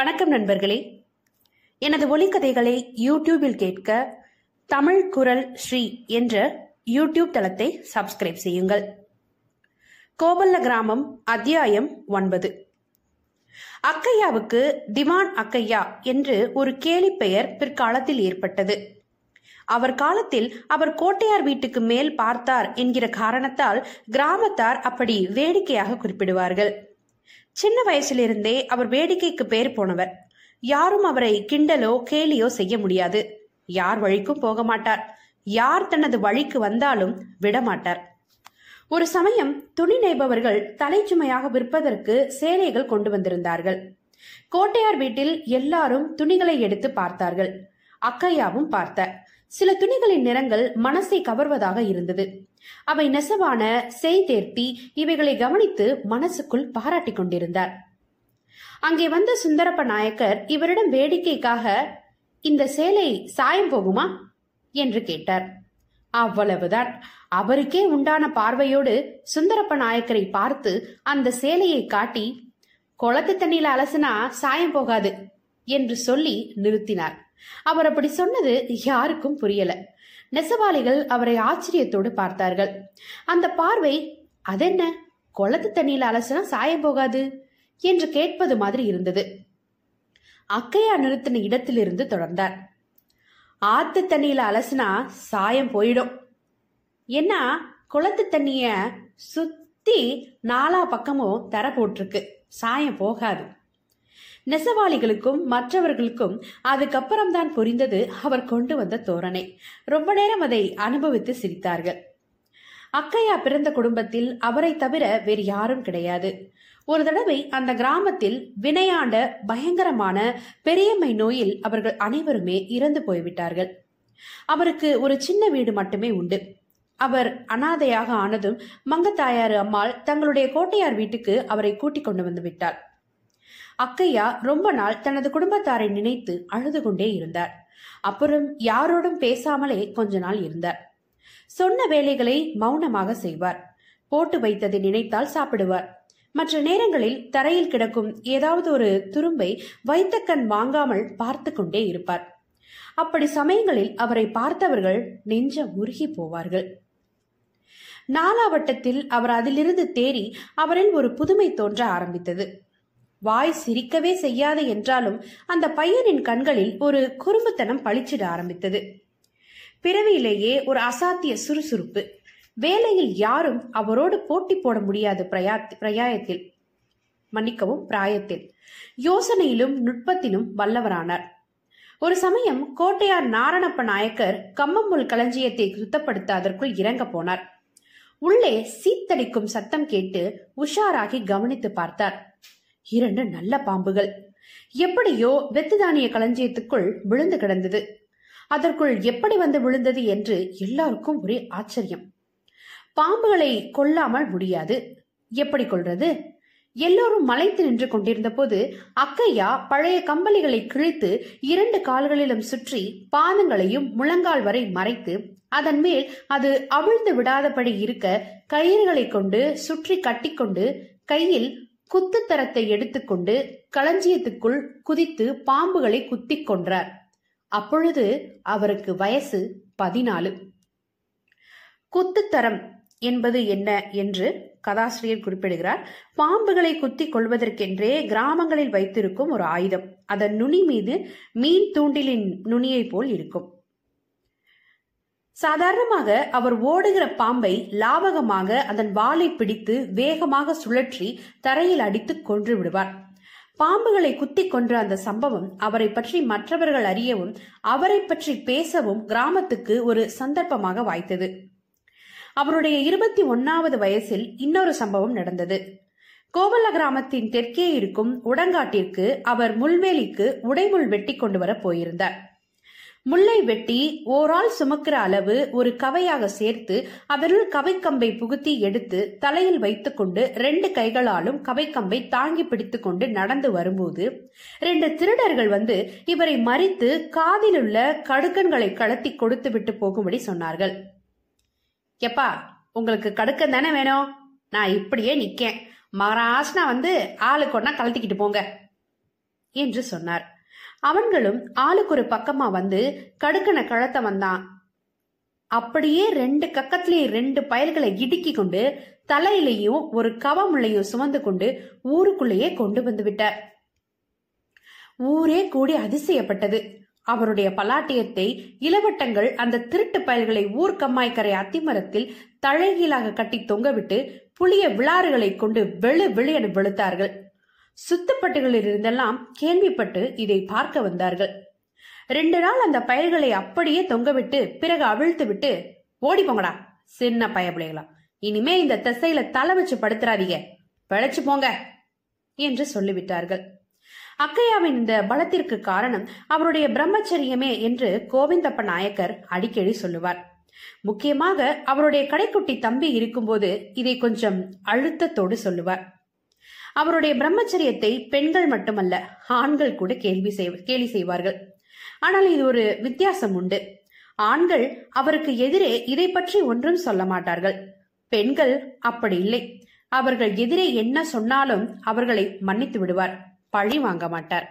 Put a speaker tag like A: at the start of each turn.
A: வணக்கம் நண்பர்களே. எனது ஒலிக்கதைகளை யூடியூபில் கேட்க தமிழ் குரல் ஸ்ரீ என்ற யூடியூப் தளத்தை சப்ஸ்கிரைப் செய்யுங்கள். கோபல்ல கிராமம் அத்தியாயம் ஒன்பது. அக்கையாவுக்கு திவான் அக்கையா என்று ஒரு கேலி பெயர் பிற்காலத்தில் ஏற்பட்டது. அவர் காலத்தில் அவர் கோட்டையார் வீட்டுக்கு மேல் பார்த்தார் என்கிற காரணத்தால் கிராமத்தார் அப்படி வேடிக்கையாக குறிப்பிடுவார்கள். சின்ன வயசிலிருந்தே அவர் வேடிக்கைக்கு பேர் போனவர். யாரும் அவரை கிண்டலோ கேலியோ செய்ய முடியாது. யார் வழிக்கும் போக மாட்டார். யார் தனது வழிக்கு வந்தாலும் விடமாட்டார். ஒரு சமயம் துணி நெய்பவர்கள் தலைச்சுமையாக விற்பதற்கு சேலைகள் கொண்டு வந்திருந்தார்கள். கோட்டையார் வீட்டில் எல்லாரும் துணிகளை எடுத்து பார்த்தார்கள். அக்கையாவும் பார்த்தார் சில துணிகளின் நிறங்கள் மனசை கவர்வதாக இருந்தது. அவை நெசவான செய்தேர்த்தி இவைகளை கவனித்து மனசுக்குள் பாராட்டி கொண்டிருந்தார். அங்கே வந்த சுந்தரப்ப நாயக்கர் இவரிடம் வேடிக்கைக்காக இந்த சேலை சாயம் போகுமா? என்று கேட்டார். அவ்வளவுதான். அவருக்கே உண்டான பார்வையோடு சுந்தரப்ப நாயக்கரை பார்த்து அந்த சேலையை காட்டி குளத்து தண்ணியில அலசுனா சாயம் போகாது என்று சொல்லி நிறுத்தினார். அவர் அப்படி சொன்னது யாருக்கும் புரியல. நெசவாளிகள் அவரை ஆச்சரியத்தோடு பார்த்தார்கள். அந்த பார்வை அதென்ன? குளத்து தண்ணியில் அலசுனா சாயம் போகாது? என்று கேட்பது மாதிரி இருந்தது. அக்கையா நிறுத்தின இடத்திலிருந்து தொடர்ந்தார். ஆத்து தண்ணியில அலசினா சாயம் போயிடும். ஏன்னா குளத்து தண்ணிய சுத்தி நாலா பக்கமும் தர போட்டிருக்கு. சாயம் போகாது. நெசவாளிகளுக்கும் மற்றவர்களுக்கும் அதுக்கப்புறம் தான் புரிந்தது அவர் கொண்டு வந்த தோரணை. ரொம்ப நேரம் அதை அனுபவித்து சிரித்தார்கள். அக்கையா பிறந்த குடும்பத்தில் அவரை தவிர வேறு யாரும் கிடையாது. ஒரு தடவை அந்த கிராமத்தில் வினையாண்ட பயங்கரமான பெரியம்மை நோயில் அவர்கள் அனைவருமே இறந்து போய்விட்டார்கள். அவருக்கு ஒரு சின்ன வீடு மட்டுமே உண்டு. அவர் அனாதையாக ஆனதும் மங்கத்தாயாரு அம்மாள் தங்களுடைய கோட்டையார் வீட்டுக்கு அவரை கூட்டிக் கொண்டு வந்து விட்டார் அக்கையா ரொம்ப நாள் தனது குடும்பத்தாரை நினைத்து அழுது கொண்டே இருந்தார். அப்புறம் யாரோடும் பேசாமலே கொஞ்ச நாள் இருந்தார். சொன்ன வேலைகளை மௌனமாக செய்வார். போட்டு வைத்ததை நினைத்தால் சாப்பிடுவார். மற்ற நேரங்களில் தரையில் கிடக்கும் ஏதாவது ஒரு துரும்பை வைத்த கண் வாங்காமல் பார்த்து கொண்டே இருப்பார். அப்படி சமயங்களில் அவரை பார்த்தவர்கள் நெஞ்ச உருகி போவார்கள். நாலாவட்டத்தில் அவர் அதிலிருந்து தேறி அவரில் ஒரு புதுமை தோன்ற ஆரம்பித்தது. வாய் சிரிக்கவே செய்யாது என்றாலும் அந்த பையனின் கண்களில் ஒரு குறும்புத்தனம் பளிச்சிட ஆரம்பித்தது. பிறவியிலேயே ஒரு அசாத்திய சுறுசுறுப்பு. வேலையில் யாரும் அவரோடு போட்டி போட முடியாது பிரயாயத்தில். மன்னிக்கவும் பிராயத்தில். யோசனையிலும் நுட்பத்திலும் வல்லவரானார். ஒரு சமயம் கோட்டையார் நாரணப்ப நாயக்கர் கம்மம்புல் களஞ்சியத்தை சுத்தப்படுத்த அதற்குள் இறங்க போனார். உள்ளே சீத்தடிக்கும் சத்தம் கேட்டு உஷாராகி கவனித்து பார்த்தார். இரண்டு நல்ல பாம்புகள். எப்படியோ வெத்துதானிய களஞ்சியத்துக்குள் விழுந்து கிடந்தது. அதற்குள் எப்படி வந்து விழுந்தது என்று எல்லாருக்கும் ஒரே ஆச்சரியம். பாம்புகளை கொல்லாமல் முடியாது. எப்படி கொள்றது எல்லோரும் மலைத்து நின்று கொண்டிருந்த போது அக்கையா பழைய கம்பளிகளை கிழித்து இரண்டு கால்களிலும் சுற்றி பாதங்களையும் முழங்கால் வரை மறைத்து அதன் மேல் அது அவிழ்ந்து விடாதபடி இருக்க கயிறுகளை கொண்டு சுற்றி கட்டிக்கொண்டு கையில் குத்துத்தரத்தை எடுத்துக்கொண்டு களஞ்சியத்துக்குள் குதித்து பாம்புகளை குத்திக் கொன்றார். அப்பொழுது அவருக்கு வயசு பதினாலு. குத்துத்தரம் என்பது என்ன என்று கதாசிரியர் குறிப்பிடுகிறார். பாம்புகளை குத்தி கொள்வதற்கென்றே கிராமங்களில் வைத்திருக்கும் ஒரு ஆயுதம். அதன் நுனி மீது மீன் தூண்டிலின் நுனியை போல் இருக்கும். சாதாரணமாக அவர் ஓடுகிற பாம்பை லாபகமாக அதன் வாளை பிடித்து வேகமாக சுழற்றி தரையில் அடித்து கொன்று விடுவார். பாம்புகளை குத்தி கொன்ற அந்த சம்பவம் அவரை பற்றி மற்றவர்கள் அறியவும் அவரை பற்றி பேசவும் கிராமத்துக்கு ஒரு சந்தர்ப்பமாக வாய்த்தது. அவருடைய இருபத்தி ஒன்னாவது வயசில் இன்னொரு சம்பவம் நடந்தது. கோவல்ல கிராமத்தின் தெற்கே இருக்கும் உடங்காட்டிற்கு அவர் முள்வேலிக்கு உடைமுள் வெட்டி கொண்டு வர போயிருந்தார். முல்லை வெட்டி ஓரால் சுமக்கிற அளவு ஒரு கவையாக சேர்த்து அதனுள் கவைக்கம்பை புகுத்தி எடுத்து தலையில் வைத்துக்கொண்டு ரெண்டு கைகளாலும் கவைக்கம்பை தாங்கி பிடித்துக்கொண்டு நடந்து வரும்போது ரெண்டு திருடர்கள் வந்து இவரை மறித்து காதிலுள்ள கடுக்கன்களை கலத்தி கொடுத்து விட்டு போகும்படி சொன்னார்கள். எப்பா உங்களுக்கு கடுக்கன் தானே வேணும்? நான் இப்படியே நிக்கேன். மகாராஷ்டிரா வந்து ஆளுக்கு ஒன்னா கலத்திக்கிட்டு போங்க என்று சொன்னார். அவன்களும் ஆளுக்கு ஒரு பக்கமா வந்து கடுக்கனை கழத்த வந்தான். அப்படியே ரெண்டு கக்கத்திலேயே ரெண்டு பயல்களை இடுக்கி கொண்டு தலையிலையும் ஒரு கவமுள்ளையும் சுமந்து கொண்டு ஊருக்குள்ளேயே கொண்டு வந்து விட்டார் ஊரே கூடி அதிசயப்பட்டது. அவருடைய பலாட்டியத்தை இளவட்டங்கள் அந்த திருட்டு பயல்களை ஊர்க்கம்மாய்க்கரை அத்திமரத்தில் தழைகீழாக கட்டி தொங்கவிட்டு புளிய விளாறுகளை கொண்டு வெளு வெளி என வெளுத்தார்கள். சுத்துப்பட்டுகளில் இருந்தெல்லாம் கேள்விப்பட்டு இதை பார்க்க வந்தார்கள். ரெண்டு நாள் அந்த பயல்களை அப்படியே தொங்கவிட்டு பிறகு அவிழ்த்து விட்டு ஓடி போங்கடா சின்ன பயபிளைகளா இனிமே இந்த திசையில தலை வச்சு படுத்துறாதீங்க பிழைச்சு போங்க என்று சொல்லிவிட்டார்கள். அக்கையாவின் இந்த பலத்திற்கு காரணம் அவருடைய பிரம்மச்சரியமே என்று கோவிந்தப்ப நாயக்கர் அடிக்கடி சொல்லுவார். முக்கியமாக அவருடைய கடைக்குட்டி தம்பி இருக்கும்போது இதை கொஞ்சம் அழுத்தத்தோடு சொல்லுவார். அவருடைய பிரம்மச்சரியத்தை பெண்கள் மட்டுமல்ல ஆண்கள் கூட கேள்வி செய் கேலி செய்வார்கள். ஆனால் இது ஒரு வித்தியாசம் உண்டு. ஆண்கள் அவருக்கு எதிரே இதை பற்றி ஒன்றும் சொல்ல மாட்டார்கள். பெண்கள் அப்படி இல்லை. அவர்கள் எதிரே என்ன சொன்னாலும் அவர்களை மன்னித்து விடுவார். பழி வாங்க மாட்டார்.